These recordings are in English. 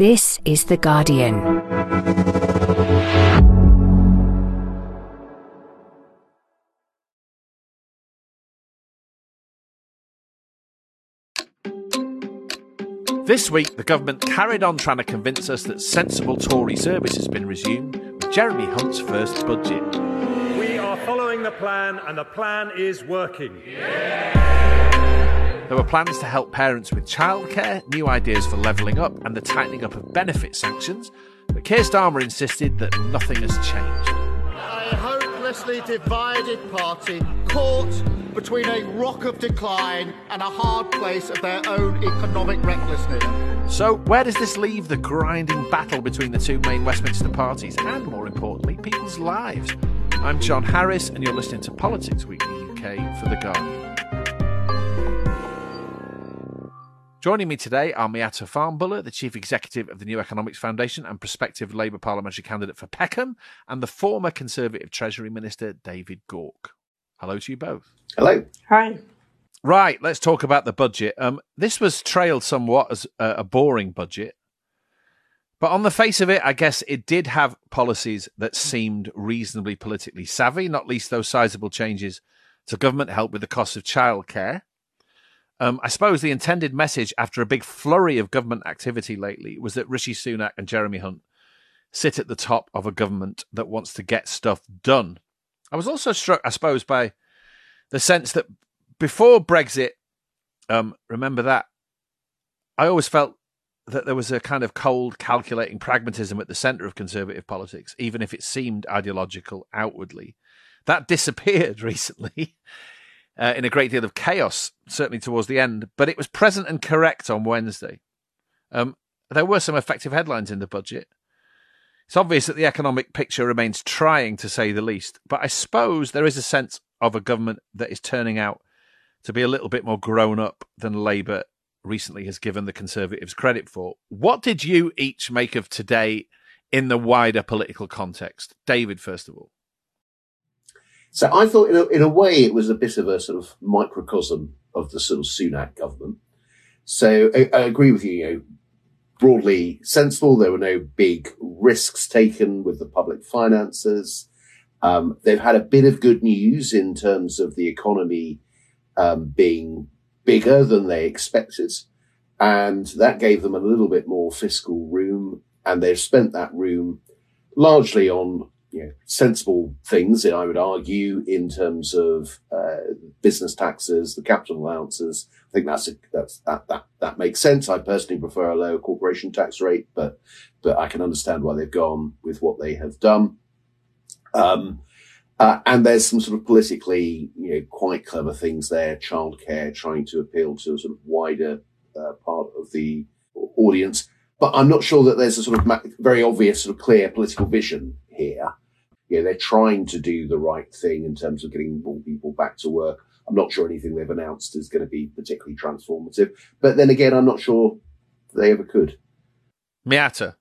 This is The Guardian. This week, the government carried on trying to convince us that sensible Tory service has been resumed with Jeremy Hunt's first budget. We are following the plan, and the plan is working. There were plans to help parents with childcare, new ideas for levelling up, and the tightening up of benefit sanctions. But Keir Starmer insisted that nothing has changed. A hopelessly divided party caught between a rock of decline and a hard place of their own economic recklessness. So, where does this leave the grinding battle between the two main Westminster parties and, more importantly, people's lives? I'm John Harris, and you're listening to Politics Weekly UK for The Guardian. Joining me today are Miatta Fahnbulleh, the Chief Executive of the New Economics Foundation and prospective Labour parliamentary candidate for Peckham, and the former Conservative Treasury Minister David Gauke. Hello to you both. Hello. Hi. Right, let's talk about the budget. Um, this was trailed somewhat as a, a boring budget, but on the face of it, I guess it did have policies that seemed reasonably politically savvy, not least those sizable changes to government help with the cost of childcare. Um, I suppose the intended message after a big flurry of government activity lately was that Rishi Sunak and Jeremy Hunt sit at the top of a government that wants to get stuff done. I was also struck, I suppose, by the sense that before Brexit, um, remember that, I always felt that there was a kind of cold, calculating pragmatism at the centre of conservative politics, even if it seemed ideological outwardly. That disappeared recently uh, in a great deal of chaos, certainly towards the end, but it was present and correct on Wednesday. Um, there were some effective headlines in the budget. It's obvious that the economic picture remains trying, to say the least, but I suppose there is a sense of a government that is turning out to be a little bit more grown up than Labour recently has given the Conservatives credit for. What did you each make of today in the wider political context? David, first of all. So I thought, in a, in a way, it was a bit of a sort of microcosm of the sort of Sunak government. So I, I agree with you, you know, broadly sensible. There were no big risks taken with the public finances. Um, they've had a bit of good news in terms of the economy um, being bigger than they expected. And that gave them a little bit more fiscal room. And they've spent that room largely on you know, sensible things, I would argue, in terms of uh, business taxes, the capital allowances. I think that's a, that's that that that makes sense. I personally prefer a lower corporation tax rate, but but I can understand why they've gone with what they have done. Um, uh, and there's some sort of politically, you know, quite clever things there. Childcare, trying to appeal to a sort of wider uh, part of the audience. But I'm not sure that there's a sort of very obvious, sort of clear political vision here. Yeah, they're trying to do the right thing in terms of getting more people back to work. I'm not sure anything they've announced is going to be particularly transformative. But then again, I'm not sure they ever could. Miatta.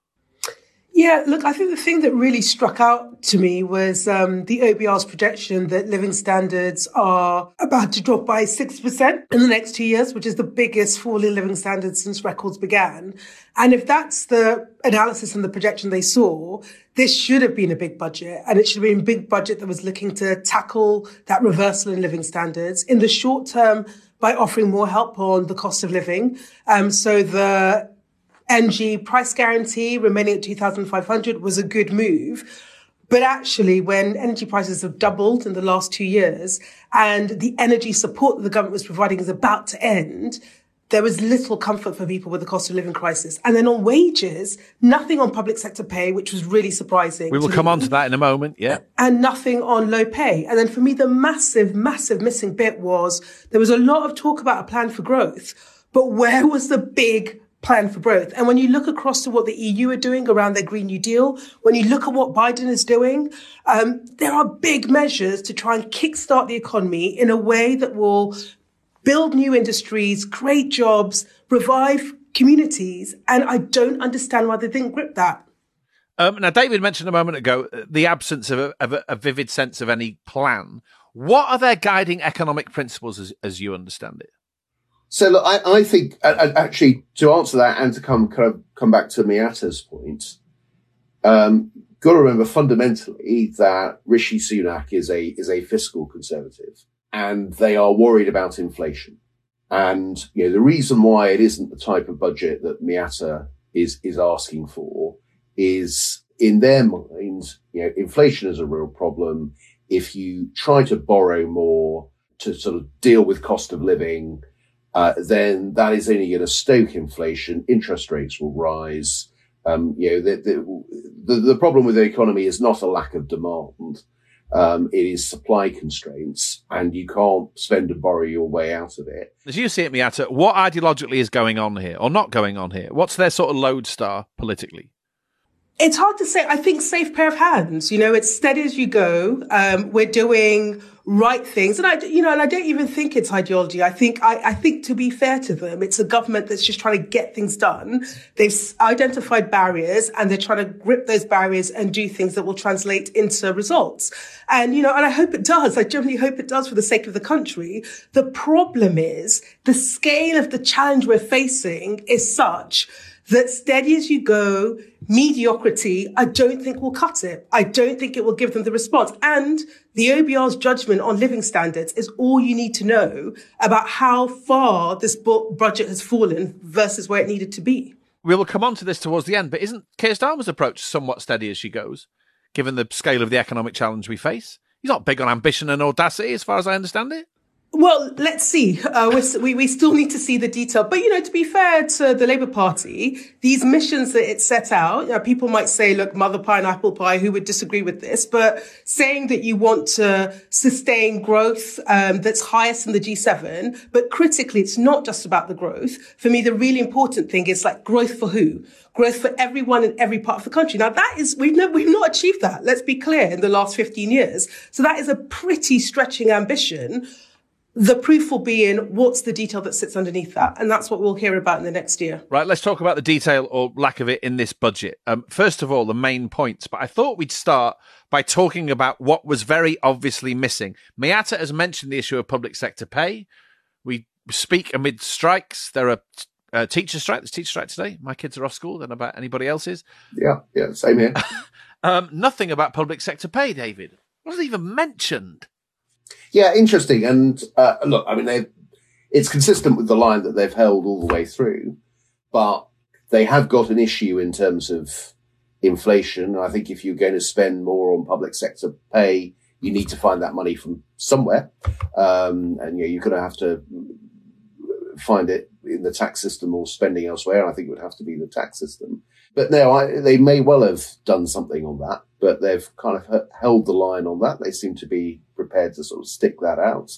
Yeah, look, I think the thing that really struck out to me was um, the OBR's projection that living standards are about to drop by 6% in the next two years, which is the biggest fall in living standards since records began. And if that's the analysis and the projection they saw, this should have been a big budget and it should have been a big budget that was looking to tackle that reversal in living standards in the short term by offering more help on the cost of living. Um, so the energy price guarantee remaining at 2,500 was a good move. But actually, when energy prices have doubled in the last two years and the energy support that the government was providing is about to end, there was little comfort for people with the cost of living crisis. And then on wages, nothing on public sector pay, which was really surprising. We will come me. on to that in a moment. Yeah. And nothing on low pay. And then for me, the massive, massive missing bit was there was a lot of talk about a plan for growth, but where was the big plan for growth. And when you look across to what the EU are doing around their Green New Deal, when you look at what Biden is doing, um, there are big measures to try and kickstart the economy in a way that will build new industries, create jobs, revive communities. And I don't understand why they didn't grip that. Um, now, David mentioned a moment ago uh, the absence of a, of a, a vivid sense of any plan. What are their guiding economic principles as, as you understand it? So look, I, I think uh, actually to answer that and to come kind of come back to Miatta's point, um, got to remember fundamentally that Rishi Sunak is a is a fiscal conservative, and they are worried about inflation. And you know the reason why it isn't the type of budget that Miatta is is asking for is in their mind, you know, inflation is a real problem. If you try to borrow more to sort of deal with cost of living, uh, then that is only going to stoke inflation. Interest rates will rise. Um, you know, the, the, the, problem with the economy is not a lack of demand. Um, it is supply constraints and you can't spend and borrow your way out of it. As you see it, Miatta, what ideologically is going on here or not going on here? What's their sort of lodestar politically? It's hard to say. I think safe pair of hands. You know, it's steady as you go. Um, we're doing right things, and I, you know, and I don't even think it's ideology. I think, I, I think to be fair to them, it's a government that's just trying to get things done. They've identified barriers, and they're trying to grip those barriers and do things that will translate into results. And you know, and I hope it does. I genuinely hope it does for the sake of the country. The problem is the scale of the challenge we're facing is such that steady as you go, mediocrity, I don't think will cut it. I don't think it will give them the response. And the OBR's judgment on living standards is all you need to know about how far this budget has fallen versus where it needed to be. We will come on to this towards the end, but isn't Keir Starmer's approach somewhat steady as she goes, given the scale of the economic challenge we face? He's not big on ambition and audacity, as far as I understand it. Well, let's see. Uh, we, we still need to see the detail. But, you know, to be fair to the Labour Party, these missions that it set out, you know, people might say, look, mother pie and apple pie, who would disagree with this? But saying that you want to sustain growth um, that's highest in the G7, but critically, it's not just about the growth. For me, the really important thing is like growth for who? Growth for everyone in every part of the country. Now, that is, we've, never, we've not achieved that. Let's be clear in the last 15 years. So that is a pretty stretching ambition. The proof will be in what's the detail that sits underneath that. And that's what we'll hear about in the next year. Right. Let's talk about the detail or lack of it in this budget. Um, first of all, the main points. But I thought we'd start by talking about what was very obviously missing. Miatta has mentioned the issue of public sector pay. We speak amid strikes. There are uh, teacher strike. There's teacher strike today. My kids are off school. Don't about anybody else's. Yeah, yeah, same here. um, nothing about public sector pay, David. Wasn't even mentioned. Yeah, interesting. And uh, look, I mean, they it's consistent with the line that they've held all the way through, but they have got an issue in terms of inflation. I think if you're going to spend more on public sector pay, you need to find that money from somewhere, um, and you know, you're going to have to find it in the tax system or spending elsewhere. I think it would have to be the tax system. But no, I, they may well have done something on that, but they've kind of held the line on that. They seem to be prepared to sort of stick that out.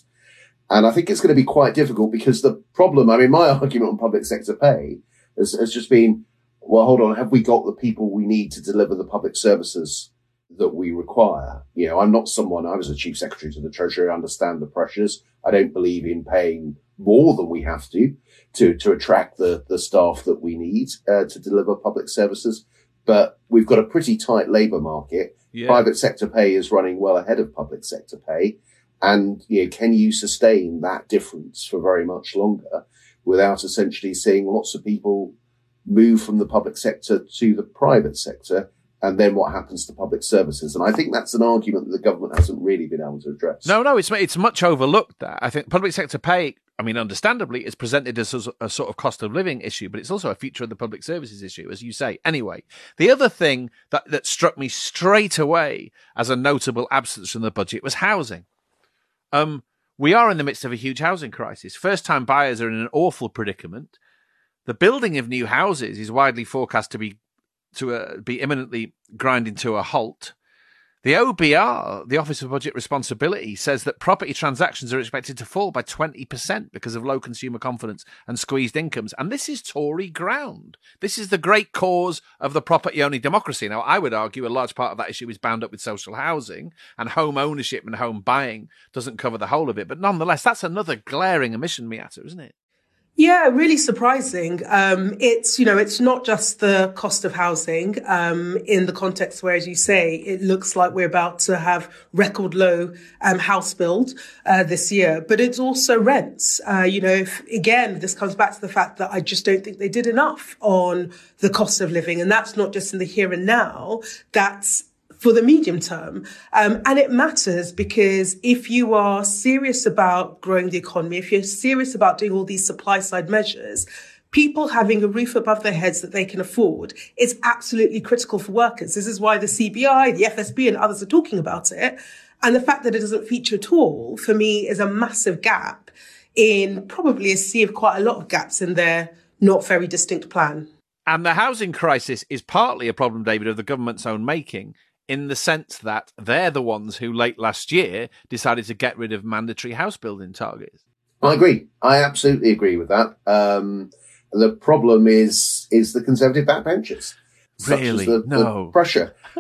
And I think it's going to be quite difficult because the problem, I mean, my argument on public sector pay has, has just been, well, hold on, have we got the people we need to deliver the public services that we require? You know, I'm not someone, I was a chief secretary to the treasury. I understand the pressures. I don't believe in paying more than we have to to, to attract the, the staff that we need uh, to deliver public services. But we've got a pretty tight labour market. Yeah. Private sector pay is running well ahead of public sector pay. And, you know, can you sustain that difference for very much longer without essentially seeing lots of people move from the public sector to the private sector and then what happens to public services. And I think that's an argument that the government hasn't really been able to address. No, no, it's it's much overlooked. That I think public sector pay. I mean, understandably, is presented as a, sort of cost of living issue, but it's also a feature of the public services issue, as you say. Anyway, the other thing that that struck me straight away as a notable absence from the budget was housing. Um, we are in the midst of a huge housing crisis. First time buyers are in an awful predicament. The building of new houses is widely forecast to be to uh, be imminently grinding to a halt. The OBR, the Office of Budget Responsibility, says that property transactions are expected to fall by 20% because of low consumer confidence and squeezed incomes. And this is Tory ground. This is the great cause of the property owning democracy. Now, I would argue a large part of that issue is bound up with social housing and home ownership and home buying doesn't cover the whole of it. But nonetheless, that's another glaring omission, Miatta, isn't it? Yeah, really surprising. Um, it's, you know, it's not just the cost of housing, um, in the context where, as you say, it looks like we're about to have record low, um, house build, uh, this year, but it's also rents. Uh, you know, if, again, this comes back to the fact that I just don't think they did enough on the cost of living. And that's not just in the here and now. That's for the medium term. Um, and it matters because if you are serious about growing the economy, if you're serious about doing all these supply side measures, people having a roof above their heads that they can afford is absolutely critical for workers. This is why the CBI, the FSB and others are talking about it. And the fact that it doesn't feature at all for me is a massive gap in probably a sea of quite a lot of gaps in their not very distinct plan. And the housing crisis is partly a problem, David, of the government's own making in the sense that they're the ones who late last year decided to get rid of mandatory house building targets. I agree. I absolutely agree with that. Um, the problem is is the conservative backbenchers. Really? The, no the pressure.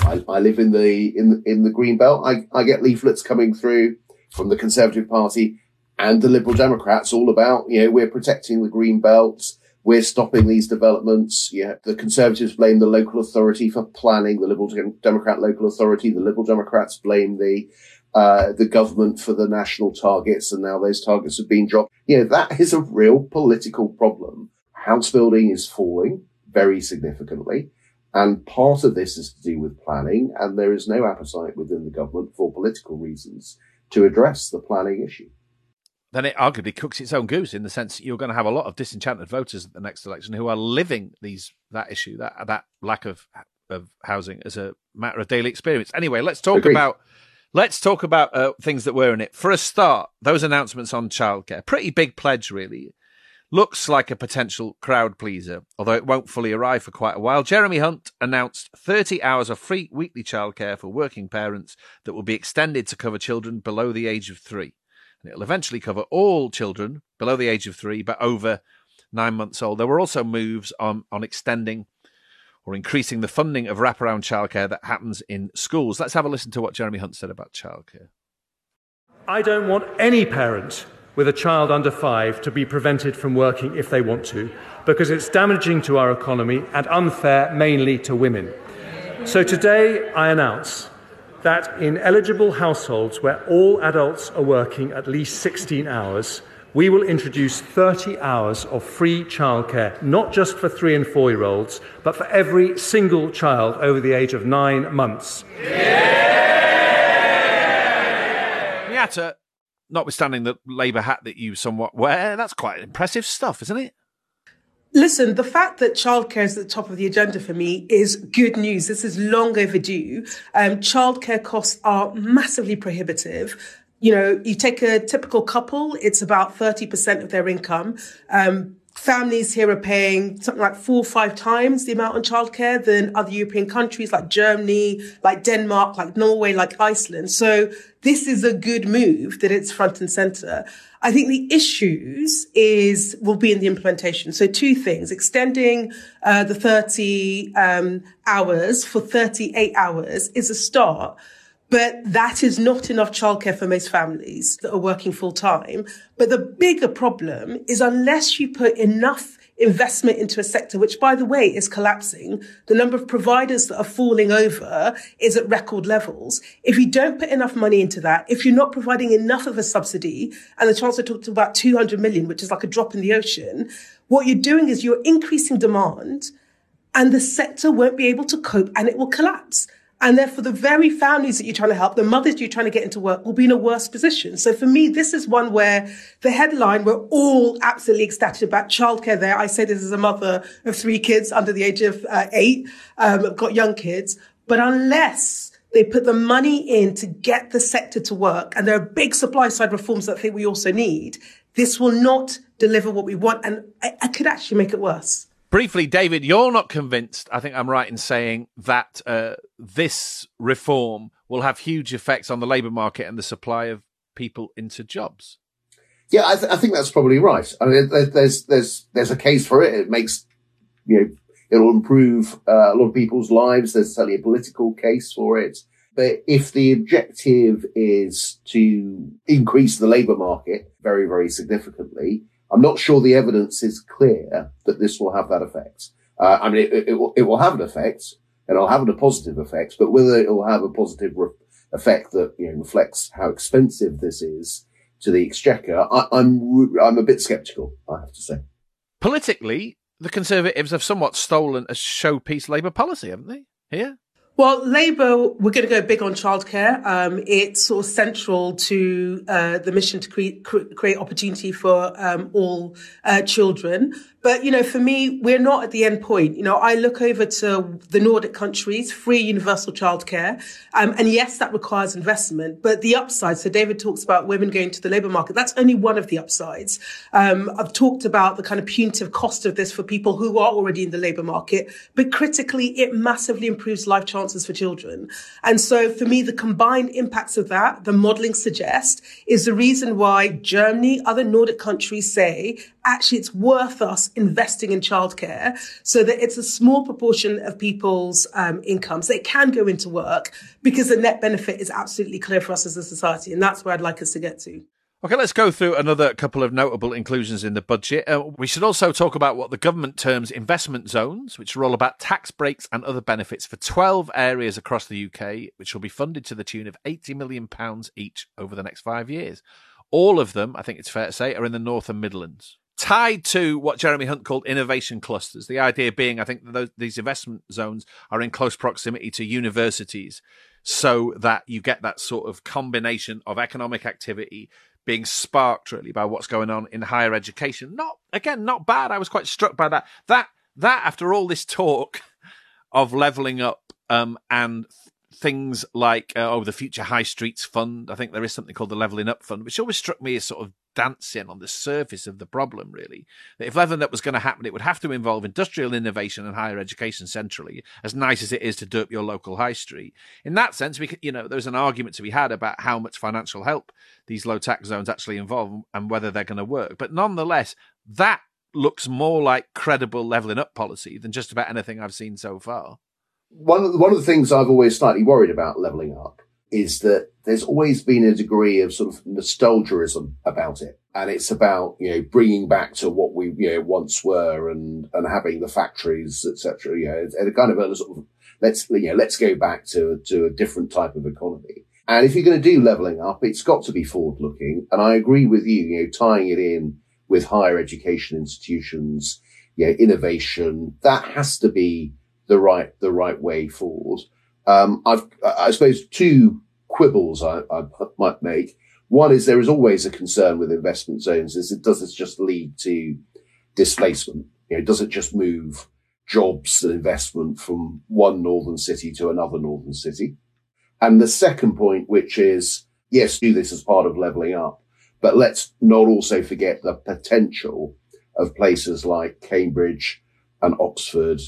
I, I, live in the in in the green belt. I, I get leaflets coming through from the Conservative Party and the Liberal Democrats all about you know we're protecting the green belts we're stopping these developments. Yeah, the Conservatives blame the local authority for planning, the Liberal Democrat local authority. The Liberal Democrats blame the uh, the government for the national targets, and now those targets have been dropped. Yeah, that is a real political problem. House building is falling very significantly. And part of this is to do with planning, and there is no appetite within the government for political reasons to address the planning issue then it arguably cooks its own goose in the sense you're going to have a lot of disenchanted voters at the next election who are living these that issue that that lack of of housing as a matter of daily experience. Anyway, let's talk Agreed. about let's talk about uh, things that were in it. For a start, those announcements on childcare, pretty big pledge, really. Looks like a potential crowd pleaser, although it won't fully arrive for quite a while. Jeremy Hunt announced 30 hours of free weekly childcare for working parents that will be extended to cover children below the age of three and it'll eventually cover all children below the age of three, but over nine months old. There were also moves on, on extending or increasing the funding of wraparound childcare that happens in schools. Let's have a listen to what Jeremy Hunt said about childcare. I don't want any parent with a child under five to be prevented from working if they want to, because it's damaging to our economy and unfair mainly to women. So today I announce that in eligible households where all adults are working at least 16 hours, we will introduce 30 hours of free childcare, not just for three and four year olds, but for every single child over the age of nine months. Yeah! Miatta, notwithstanding the Labour hat that you somewhat wear, that's quite impressive stuff, isn't it? Listen, the fact that childcare is at the top of the agenda for me is good news. This is long overdue. Um, childcare costs are massively prohibitive. You know, you take a typical couple, it's about 30% of their income. Um, families here are paying something like four or five times the amount on childcare than other European countries like Germany, like Denmark, like Norway, like Iceland. So this is a good move that it's front and center. I think the issues is will be in the implementation. So two things: extending uh, the 30 um, hours for 38 hours is a start. But that is not enough childcare for most families that are working full time. But the bigger problem is unless you put enough investment into a sector, which by the way is collapsing. The number of providers that are falling over is at record levels. If you don't put enough money into that, if you're not providing enough of a subsidy, and the Chancellor talked about 200 million, which is like a drop in the ocean, what you're doing is you're increasing demand and the sector won't be able to cope and it will collapse. And therefore, the very families that you're trying to help, the mothers you're trying to get into work, will be in a worse position. So for me, this is one where the headline, we're all absolutely ecstatic about childcare there. I say this as a mother of three kids under the age of uh, eight, um, I've got young kids. But unless they put the money in to get the sector to work, and there are big supply side reforms that I think we also need, this will not deliver what we want. And I, I could actually make it worse. Briefly, David, you're not convinced, I think I'm right in saying, that uh, this reform will have huge effects on the labour market and the supply of people into jobs. Yeah, I, th- I think that's probably right. I mean, there's there's there's a case for it. It makes you know it'll improve uh, a lot of people's lives. There's certainly a political case for it. But if the objective is to increase the labour market very very significantly, I'm not sure the evidence is clear that this will have that effect. Uh, I mean, it, it, will, it will have an effect and it'll have a positive effect, but whether it will have a positive re- effect that, you know, reflects how expensive this is to the exchequer, I, I'm, I'm a bit skeptical, I have to say. Politically, the Conservatives have somewhat stolen a showpiece Labour policy, haven't they? Here? Well, Labour, we're going to go big on childcare. Um, it's sort of central to uh, the mission to create, create opportunity for um, all uh, children. But, you know, for me, we're not at the end point. You know, I look over to the Nordic countries, free universal childcare. Um, and yes, that requires investment, but the upside. So David talks about women going to the labour market. That's only one of the upsides. Um, I've talked about the kind of punitive cost of this for people who are already in the labour market, but critically, it massively improves life chances for children. And so for me, the combined impacts of that, the modelling suggest, is the reason why Germany, other Nordic countries say, actually it's worth us investing in childcare so that it's a small proportion of people's um, incomes that can go into work because the net benefit is absolutely clear for us as a society. And that's where I'd like us to get to. Okay, let's go through another couple of notable inclusions in the budget. Uh, we should also talk about what the government terms investment zones, which are all about tax breaks and other benefits for 12 areas across the UK, which will be funded to the tune of £80 million each over the next five years. All of them, I think it's fair to say, are in the North and Midlands tied to what Jeremy Hunt called innovation clusters. The idea being, I think, that those, these investment zones are in close proximity to universities so that you get that sort of combination of economic activity being sparked really by what's going on in higher education. Not, again, not bad. I was quite struck by that. That, that after all this talk of leveling up um, and things like uh, oh the future high streets fund i think there is something called the leveling up fund which always struck me as sort of dancing on the surface of the problem, really. That if leveling up was going to happen, it would have to involve industrial innovation and higher education centrally, as nice as it is to up your local high street. In that sense, we you know, there's an argument to be had about how much financial help these low tax zones actually involve and whether they're going to work. But nonetheless, that looks more like credible leveling up policy than just about anything I've seen so far. One of the, one of the things I've always slightly worried about leveling up is that there's always been a degree of sort of nostalgiaism about it. And it's about, you know, bringing back to what we, you know, once were and, and having the factories, etc. You know, a kind of a sort of, let's, you know, let's go back to, to a different type of economy. And if you're going to do leveling up, it's got to be forward looking. And I agree with you, you know, tying it in with higher education institutions, you know, innovation, that has to be the right, the right way forward. Um, I've, I suppose two quibbles I, I, might make. One is there is always a concern with investment zones is it does it just lead to displacement? You know, does it just move jobs and investment from one northern city to another northern city? And the second point, which is, yes, do this as part of leveling up, but let's not also forget the potential of places like Cambridge and Oxford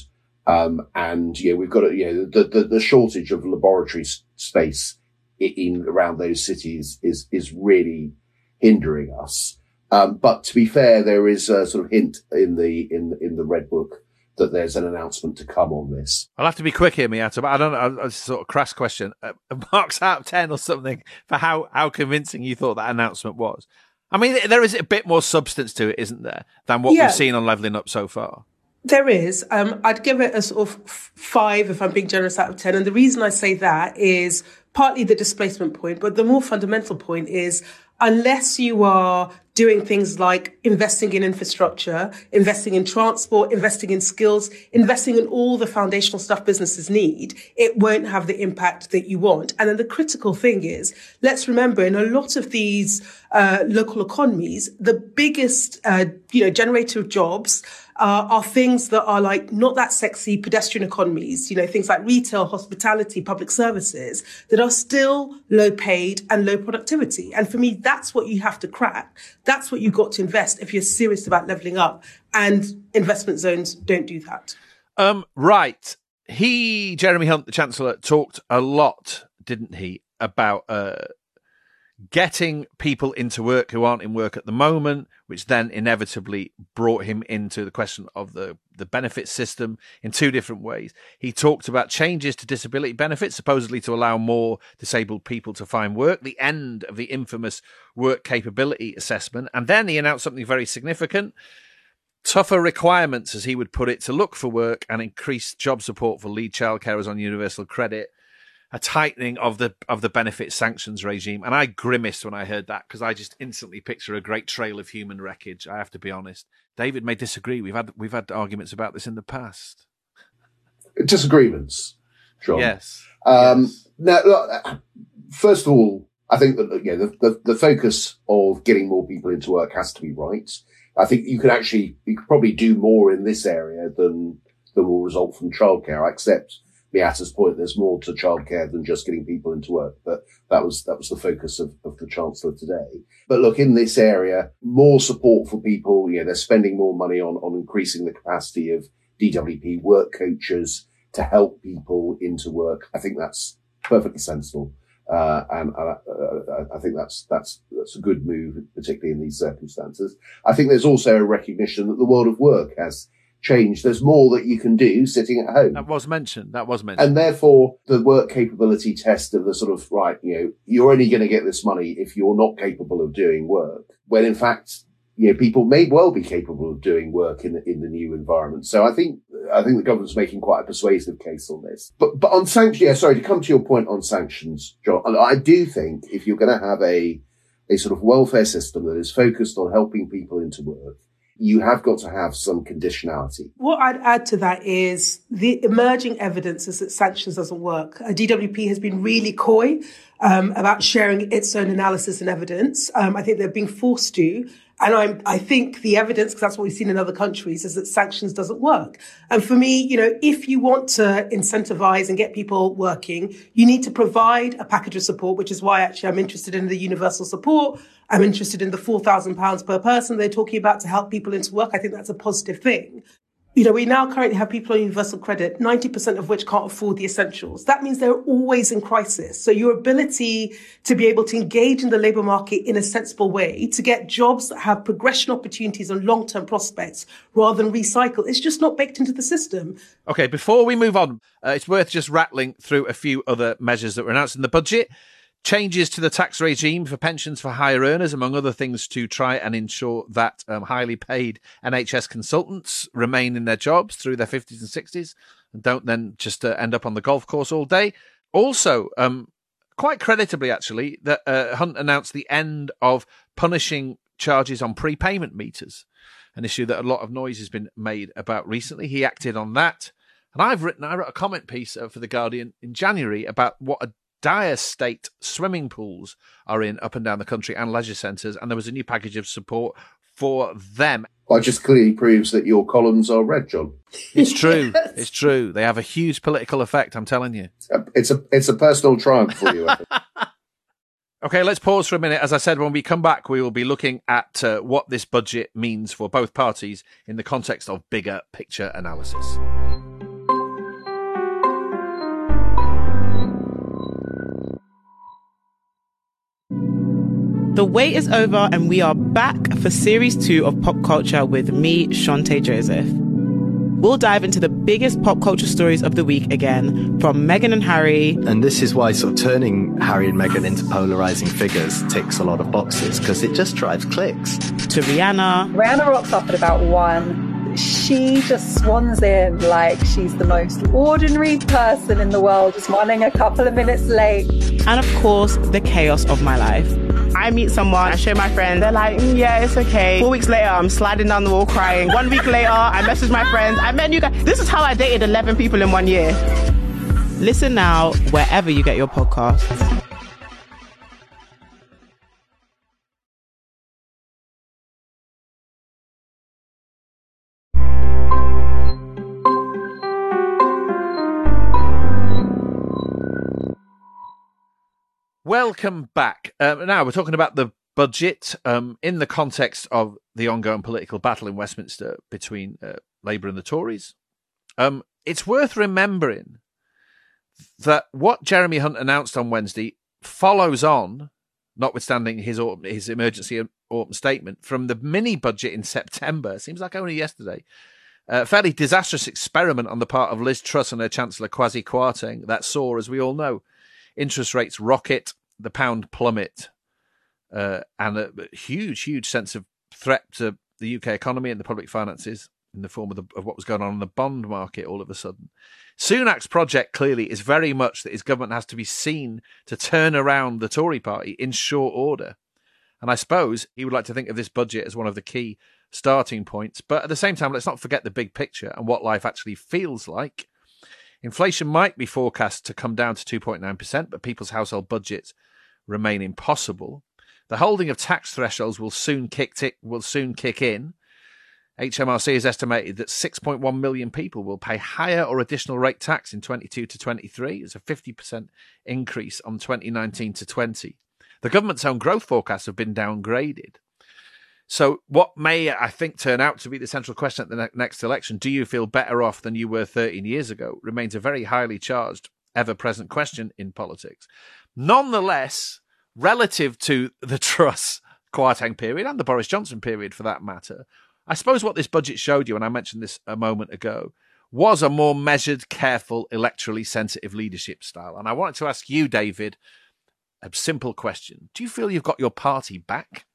um, and yeah, we've got a, you know, the, the, the shortage of laboratory space in, in, around those cities is, is really hindering us. Um, but to be fair, there is a sort of hint in the, in, in the red book that there's an announcement to come on this. I'll have to be quick here, Miatta, but I don't know, a sort of crass question. Uh, marks out of 10 or something for how, how convincing you thought that announcement was. I mean, there is a bit more substance to it, isn't there, than what yeah. we've seen on Leveling Up so far? There is. Um, I'd give it a sort of five if I'm being generous out of 10. And the reason I say that is partly the displacement point, but the more fundamental point is unless you are doing things like investing in infrastructure, investing in transport, investing in skills, investing in all the foundational stuff businesses need, it won't have the impact that you want. And then the critical thing is, let's remember in a lot of these uh, local economies, the biggest, uh, you know, generator of jobs uh, are things that are like not that sexy pedestrian economies, you know, things like retail, hospitality, public services that are still low paid and low productivity. And for me, that's what you have to crack. That's what you've got to invest if you're serious about leveling up. And investment zones don't do that. Um, right. He, Jeremy Hunt, the Chancellor, talked a lot, didn't he, about uh, getting people into work who aren't in work at the moment, which then inevitably brought him into the question of the, the benefit system in two different ways. He talked about changes to disability benefits, supposedly to allow more disabled people to find work, the end of the infamous work capability assessment. And then he announced something very significant tougher requirements, as he would put it, to look for work and increased job support for lead child carers on universal credit a tightening of the of the benefit sanctions regime, and I grimaced when I heard that because I just instantly picture a great trail of human wreckage. I have to be honest. David may disagree. We've had we've had arguments about this in the past. Disagreements, John. Yes. Um, yes. Now, look, first of all, I think that you know, the, the, the focus of getting more people into work has to be right. I think you could actually you could probably do more in this area than than will result from childcare. I accept Miatta's point, there's more to childcare than just getting people into work. But that was, that was the focus of, of the Chancellor today. But look, in this area, more support for people. You know, they're spending more money on, on increasing the capacity of DWP work coaches to help people into work. I think that's perfectly sensible. Uh, and, uh, uh, I think that's, that's, that's a good move, particularly in these circumstances. I think there's also a recognition that the world of work has change. There's more that you can do sitting at home. That was mentioned. That was mentioned. And therefore, the work capability test of the sort of, right, you know, you're only going to get this money if you're not capable of doing work. When in fact, you know, people may well be capable of doing work in the, in the new environment. So I think, I think the government's making quite a persuasive case on this. But, but on sanctions, yeah, sorry, to come to your point on sanctions, John, I do think if you're going to have a, a sort of welfare system that is focused on helping people into work, you have got to have some conditionality. What I'd add to that is the emerging evidence is that sanctions doesn't work. DWP has been really coy um, about sharing its own analysis and evidence. Um, I think they're being forced to. And I'm, I think the evidence, because that's what we've seen in other countries, is that sanctions doesn't work. And for me, you know, if you want to incentivize and get people working, you need to provide a package of support, which is why actually I'm interested in the universal support. I'm interested in the £4,000 per person they're talking about to help people into work. I think that's a positive thing. You know, we now currently have people on universal credit, 90% of which can't afford the essentials. That means they're always in crisis. So your ability to be able to engage in the labor market in a sensible way, to get jobs that have progression opportunities and long-term prospects rather than recycle, it's just not baked into the system. Okay, before we move on, uh, it's worth just rattling through a few other measures that were announced in the budget changes to the tax regime for pensions for higher earners, among other things, to try and ensure that um, highly paid NHS consultants remain in their jobs through their 50s and 60s and don't then just uh, end up on the golf course all day. Also, um, quite creditably, actually, that uh, Hunt announced the end of punishing charges on prepayment meters, an issue that a lot of noise has been made about recently. He acted on that. And I've written, I wrote a comment piece uh, for The Guardian in January about what a dire state swimming pools are in up and down the country and leisure centres, and there was a new package of support for them. Well, it just clearly proves that your columns are red, John. It's true. yes. It's true. They have a huge political effect. I'm telling you. It's a it's a personal triumph for you. okay, let's pause for a minute. As I said, when we come back, we will be looking at uh, what this budget means for both parties in the context of bigger picture analysis. The wait is over and we are back for series two of Pop Culture with me, Shante Joseph. We'll dive into the biggest pop culture stories of the week again, from Meghan and Harry. And this is why sort of turning Harry and Meghan into polarizing figures ticks a lot of boxes, because it just drives clicks. To Rihanna. Rihanna rocks up at about one. She just swans in like she's the most ordinary person in the world, just running a couple of minutes late. And of course, the chaos of my life. I meet someone, I show my friends, they're like, mm, yeah, it's okay. Four weeks later, I'm sliding down the wall crying. One week later, I message my friends, I met you guys. This is how I dated 11 people in one year. Listen now, wherever you get your podcasts. Welcome back. Um, now we're talking about the budget um, in the context of the ongoing political battle in Westminster between uh, Labour and the Tories. Um, it's worth remembering that what Jeremy Hunt announced on Wednesday follows on notwithstanding his autumn, his emergency autumn statement from the mini budget in September. Seems like only yesterday. A fairly disastrous experiment on the part of Liz Truss and her Chancellor Kwasi Kwarteng that saw, as we all know, interest rates rocket, the pound plummet, uh, and a huge, huge sense of threat to the UK economy and the public finances in the form of, the, of what was going on in the bond market all of a sudden. Sunak's project clearly is very much that his government has to be seen to turn around the Tory party in short order. And I suppose he would like to think of this budget as one of the key starting points. But at the same time, let's not forget the big picture and what life actually feels like. Inflation might be forecast to come down to 2.9%, but people's household budgets remain impossible. The holding of tax thresholds will soon kick tick, will soon kick in. HMRC has estimated that 6.1 million people will pay higher or additional rate tax in 22 to 23. It's a 50% increase on 2019 to 20. The government's own growth forecasts have been downgraded. So, what may, I think, turn out to be the central question at the ne- next election do you feel better off than you were 13 years ago? remains a very highly charged, ever present question in politics. Nonetheless, relative to the Truss Kwarteng period and the Boris Johnson period for that matter, I suppose what this budget showed you, and I mentioned this a moment ago, was a more measured, careful, electorally sensitive leadership style. And I wanted to ask you, David, a simple question. Do you feel you've got your party back?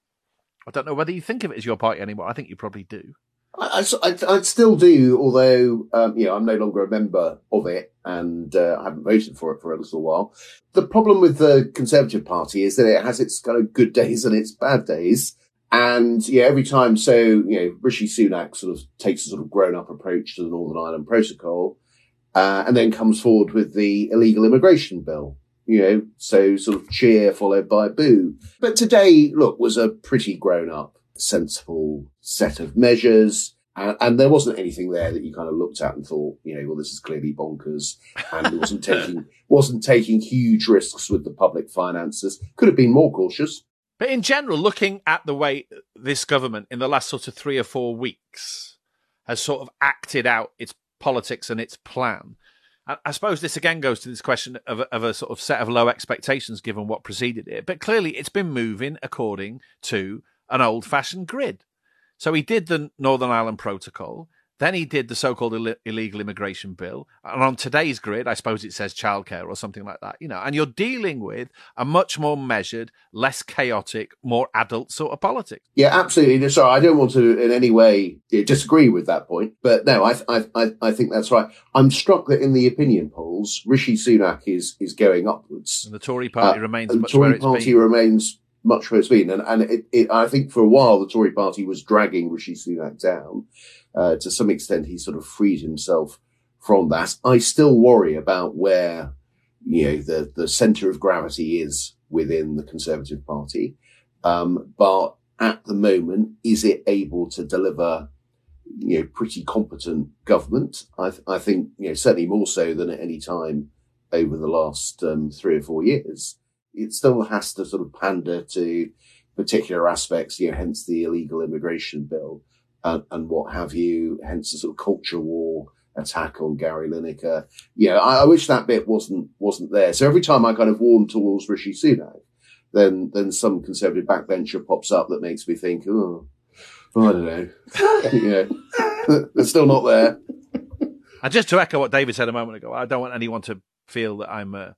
I don't know whether you think of it as your party anymore. I think you probably do. I, I, I still do, although um, you know I'm no longer a member of it, and uh, I haven't voted for it for a little while. The problem with the Conservative Party is that it has its kind of good days and its bad days, and yeah, every time, so you know, Rishi Sunak sort of takes a sort of grown-up approach to the Northern Ireland Protocol, uh, and then comes forward with the illegal immigration bill. You know, so sort of cheer followed by boo. But today, look, was a pretty grown-up sensible set of measures. And, and, there wasn't anything there that you kind of looked at and thought, you know, well, this is clearly bonkers, and it wasn't taking wasn't taking huge risks with the public finances. Could have been more cautious. But in general, looking at the way this government in the last sort of three or four weeks has sort of acted out its politics and its plan, I suppose this again goes to this question of of a sort of set of low expectations given what preceded it. But clearly, it's been moving according to an old fashioned grid. So he did the Northern Ireland Protocol. Then he did the so-called Ill- illegal immigration bill, and on today's grid, I suppose it says childcare or something like that. You know, and you're dealing with a much more measured, less chaotic, more adult sort of politics. Yeah, absolutely. Sorry, I don't want to in any way disagree with that point, but no, I I I think that's right. I'm struck that in the opinion polls, Rishi Sunak is is going upwards, and the Tory party uh, remains. the Tory party been. remains much it's been. And, and it, it, I think for a while, the Tory party was dragging Rishi Sunak down. Uh, to some extent, he sort of freed himself from that. I still worry about where, you know, the, the center of gravity is within the Conservative Party. Um, but at the moment, is it able to deliver, you know, pretty competent government? I, th- I think, you know, certainly more so than at any time over the last um, three or four years it still has to sort of pander to particular aspects, you know, hence the illegal immigration bill and, and what have you, hence the sort of culture war attack on Gary Lineker. Yeah, I, I, wish that bit wasn't wasn't there. So every time I kind of warm towards Rishi Sunak, then then some conservative backbencher pops up that makes me think, oh, oh I don't know, yeah, they're still not there. And just to echo what David said a moment ago, I don't want anyone to feel that I'm. Uh,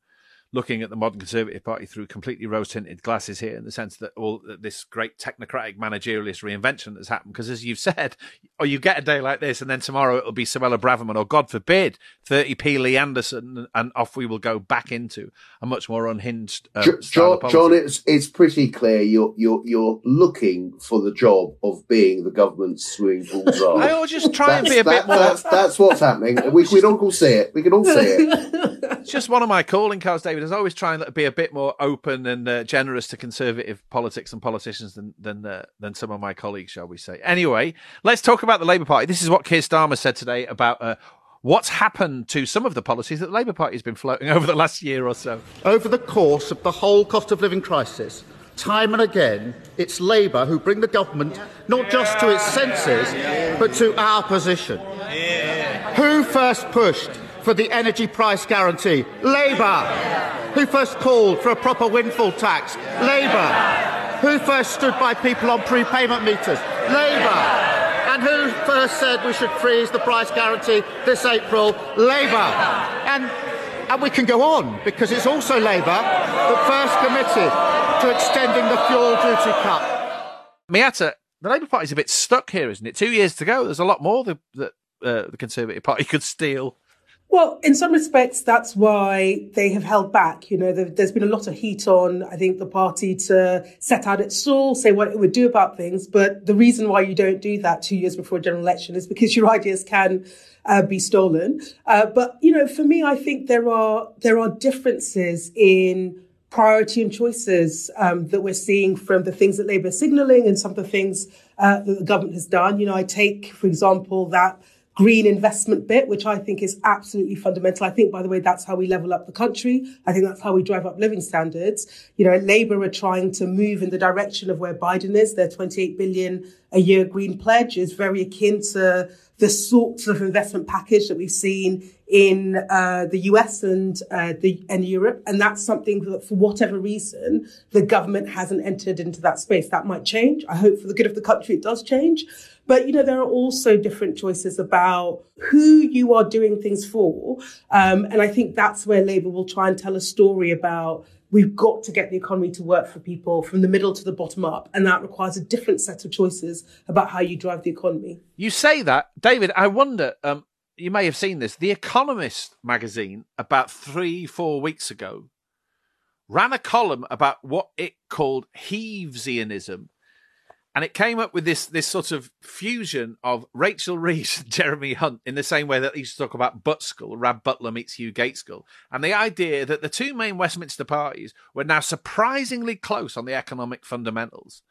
looking at the modern Conservative Party through completely rose tinted glasses here, in the sense that all this great technocratic managerialist reinvention that's happened. Because as you've said, or you get a day like this, and then tomorrow it'll be Suella Braverman, or God forbid, 30p Lee Anderson, and off we will go back into a much more unhinged. Uh, John, John, it's it's pretty clear you're you're you're looking for the job of being the government's swimming pool czar. I will just try and be a that, bit more. That's, that's what's happening. We we don't all see it. We can all see it. It's just one of my calling cards, David. Is always trying to be a bit more open and uh, generous to conservative politics and politicians than than uh, than some of my colleagues, shall we say? Anyway, let's talk about the Labour Party. This is what Keir Starmer said today about. Uh, what's happened to some of the policies that the Labour Party has been floating over the last year or so? Over the course of the whole cost of living crisis, time and again, it's Labour who bring the government not just to its senses, but to our position. Who first pushed for the energy price guarantee? Labour. Who first called for a proper windfall tax? Labour. Who first stood by people on prepayment meters? Labour. And who first said we should freeze the price guarantee this April? Labour. And, and we can go on because it's also Labour that first committed to extending the fuel duty cut. Miatta, the Labour Party's a bit stuck here, isn't it? Two years to go. There's a lot more that, uh, the Conservative Party could steal. Well, in some respects, that's why they have held back. You know, there, has been a lot of heat on, I think, the party to set out its stall, say what it would do about things. But the reason why you don't do that two years before a general election is because your ideas can uh, be stolen. Uh, but, you know, for me, I think there are, there are differences in priority and choices um, that we're seeing from the things that Labour is signalling and some of the things uh, that the government has done. You know, I take, for example, that green investment bit, which I think is absolutely fundamental. I think, by the way, that's how we level up the country. I think that's how we drive up living standards. You know, Labour are trying to move in the direction of where Biden is. Their 28 billion a year green pledge is very akin to the sorts of investment package that we've seen in uh, the US and uh, the and Europe, and that's something that, for whatever reason, the government hasn't entered into that space. That might change. I hope for the good of the country, it does change. But, you know, there are also different choices about who you are doing things for. Um, and I think that's where Labour will try and tell a story about we've got to get the economy to work for people from the middle to the bottom up. And that requires a different set of choices about how you drive the economy. You say that, David, I wonder, um, you may have seen this. The Economist magazine, about three, four weeks ago, ran a column about what it called Heavesianism and it came up with this this sort of fusion of Rachel Reeves and Jeremy Hunt in the same way that they used to talk about Butskell, Rab Butler meets Hugh Gaitskell, and the idea that the two main Westminster parties were now surprisingly close on the economic fundamentals.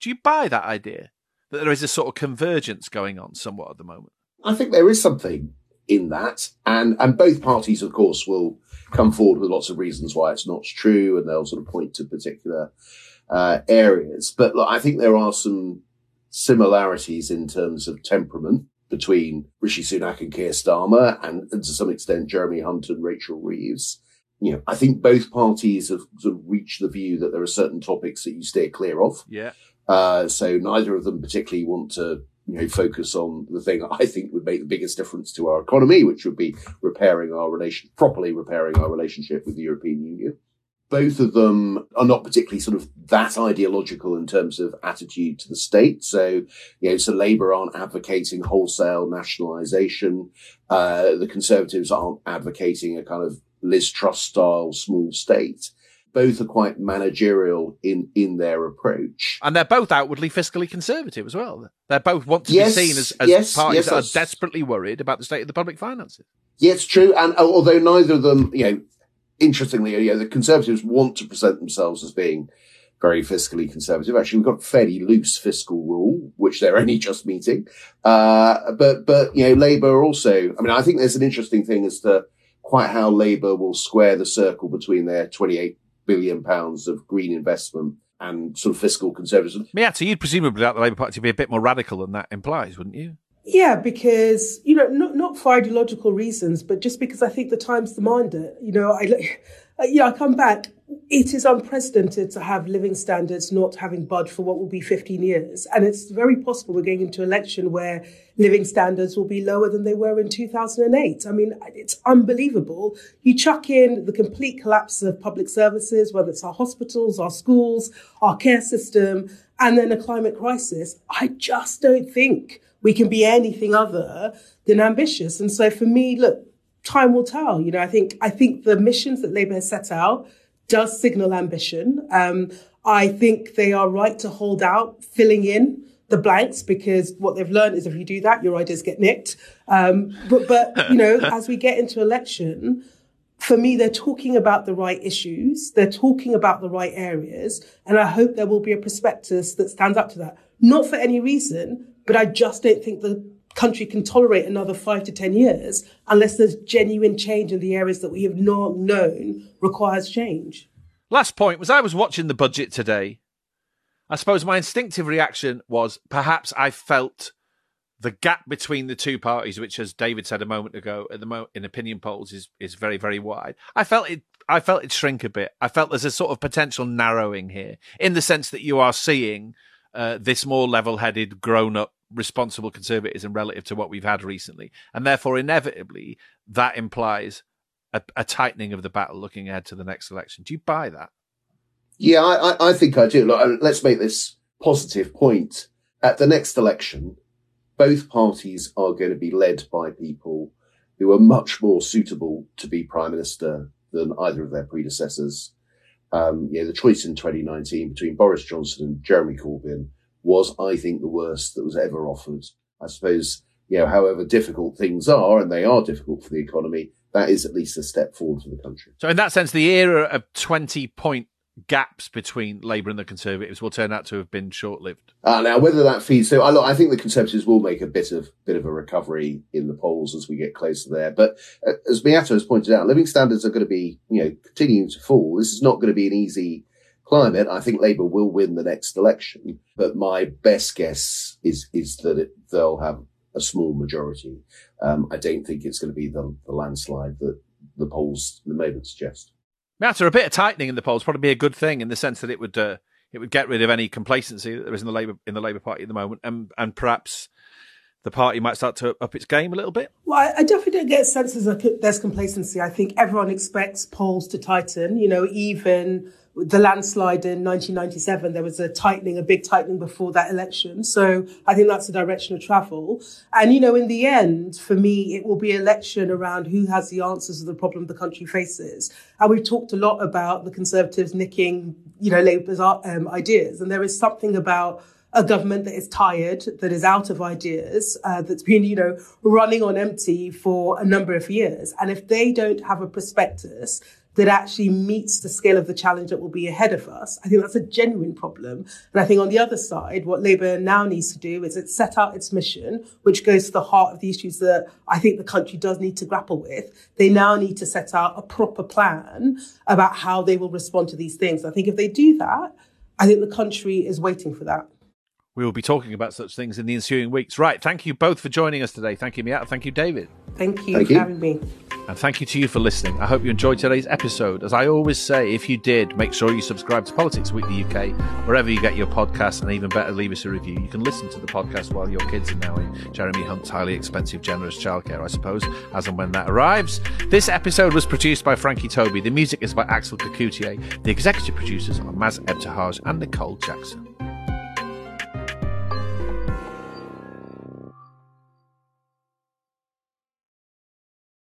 Do you buy that idea that there is a sort of convergence going on somewhat at the moment? I think there is something in that, and and both parties, of course, will come forward with lots of reasons why it's not true, and they'll sort of point to particular uh, areas. But look, I think there are some similarities in terms of temperament between Rishi Sunak and Keir Starmer and, and, to some extent Jeremy Hunt and Rachel Reeves. You know, I think both parties have sort of reached the view that there are certain topics that you steer clear of. Yeah. Uh, so neither of them particularly want to, you know, focus on the thing I think would make the biggest difference to our economy, which would be repairing our relation, properly repairing our relationship with the European Union both of them are not particularly sort of that ideological in terms of attitude to the state. So, you know, so Labour aren't advocating wholesale nationalisation. Uh, the Conservatives aren't advocating a kind of Liz Truss style small state. Both are quite managerial in, in their approach. And they're both outwardly fiscally conservative as well. They both want to yes, be seen as, as yes, parties yes, that are desperately worried about the state of the public finances. Yeah, it's true. And although neither of them, you know, interestingly, you know, the Conservatives want to present themselves as being very fiscally conservative. Actually, we've got a fairly loose fiscal rule, which they're only just meeting. Uh, but, but, you know, Labour also, I mean, I think there's an interesting thing as to quite how Labour will square the circle between their 28 billion pounds of green investment and sort of fiscal conservatism. Yeah, so you'd presumably like the Labour Party to be a bit more radical than that implies, wouldn't you? Yeah, because you know, not not for ideological reasons, but just because I think the times demand it. You know, I yeah, I come back. It is unprecedented to have living standards not having budged for what will be 15 years, and it's very possible we're going into election where living standards will be lower than they were in 2008. I mean, it's unbelievable. You chuck in the complete collapse of public services, whether it's our hospitals, our schools, our care system, and then a climate crisis. I just don't think we can be anything other than ambitious. And so for me, look, time will tell. You know, I think I think the missions that Labour has set out does signal ambition. Um, I think they are right to hold out, filling in the blanks because what they've learned is if you do that, your ideas get nicked. Um, but, but you know, as we get into election, for me, they're talking about the right issues. They're talking about the right areas. And I hope there will be a prospectus that stands up to that. Not for any reason, but I just don't think the country can tolerate another five to 10 years unless there's genuine change in the areas that we have not known requires change. Last point was I was watching the budget today. I suppose my instinctive reaction was perhaps I felt the gap between the two parties, which, as David said a moment ago, at the mo- in opinion polls is is very very wide. I felt it. I felt it shrink a bit. I felt there's a sort of potential narrowing here, in the sense that you are seeing uh, this more level-headed, grown-up, responsible conservatism relative to what we've had recently, and therefore inevitably that implies a, a tightening of the battle looking ahead to the next election. Do you buy that? Yeah, I, I think I do. Look, let's make this positive point. At the next election, both parties are going to be led by people who are much more suitable to be prime minister than either of their predecessors. Um, you know, the choice in 2019 between Boris Johnson and Jeremy Corbyn was, I think, the worst that was ever offered. I suppose, you know, however difficult things are, and they are difficult for the economy, that is at least a step forward for the country. So, in that sense, the era of 20 point gaps between Labour and the Conservatives will turn out to have been short-lived. Uh, now, whether that feeds, so I, look, I, think the Conservatives will make a bit of bit of a recovery in the polls as we get closer there. But uh, as Miatta has pointed out, living standards are going to be, you know, continuing to fall. This is not going to be an easy climate. I think Labour will win the next election, but my best guess is is that it, they'll have a small majority. Um, I don't think it's going to be the, the landslide that the polls at the moment suggest. Matter a bit of tightening in the polls probably be a good thing in the sense that it would uh, it would get rid of any complacency that there is in the Labour in the Labour Party at the moment, and and perhaps the party might start to up its game a little bit. Well, I, I definitely don't get a sense there's complacency. I think everyone expects polls to tighten. You know, even the landslide in 1997, there was a tightening, a big tightening before that election. So I think that's the direction of travel. And, you know, in the end, for me, it will be election around who has the answers to the problem the country faces. And we've talked a lot about the Conservatives nicking, you know, Labour's um, ideas. And there is something about a government that is tired, that is out of ideas, uh, that's been, you know, running on empty for a number of years. And if they don't have a prospectus that actually meets the scale of the challenge that will be ahead of us. I think that's a genuine problem. And I think on the other side, what Labour now needs to do is it set out its mission, which goes to the heart of the issues that I think the country does need to grapple with. They now need to set out a proper plan about how they will respond to these things. I think if they do that, I think the country is waiting for that. We will be talking about such things in the ensuing weeks. Right. Thank you both for joining us today. Thank you, Miatta. Thank you, David. Thank you Thank for you. having me. And thank you to you for listening. I hope you enjoyed today's episode. As I always say, if you did, make sure you subscribe to Politics Weekly UK, wherever you get your podcasts, and even better, leave us a review. You can listen to the podcast while your kids are now in Jeremy Hunt's highly expensive, generous childcare, I suppose, as and when that arrives. This episode was produced by Frankie Tobi. The music is by Axel Kacoutié. The executive producers are Maz Ebtehaj and Nicole Jackson.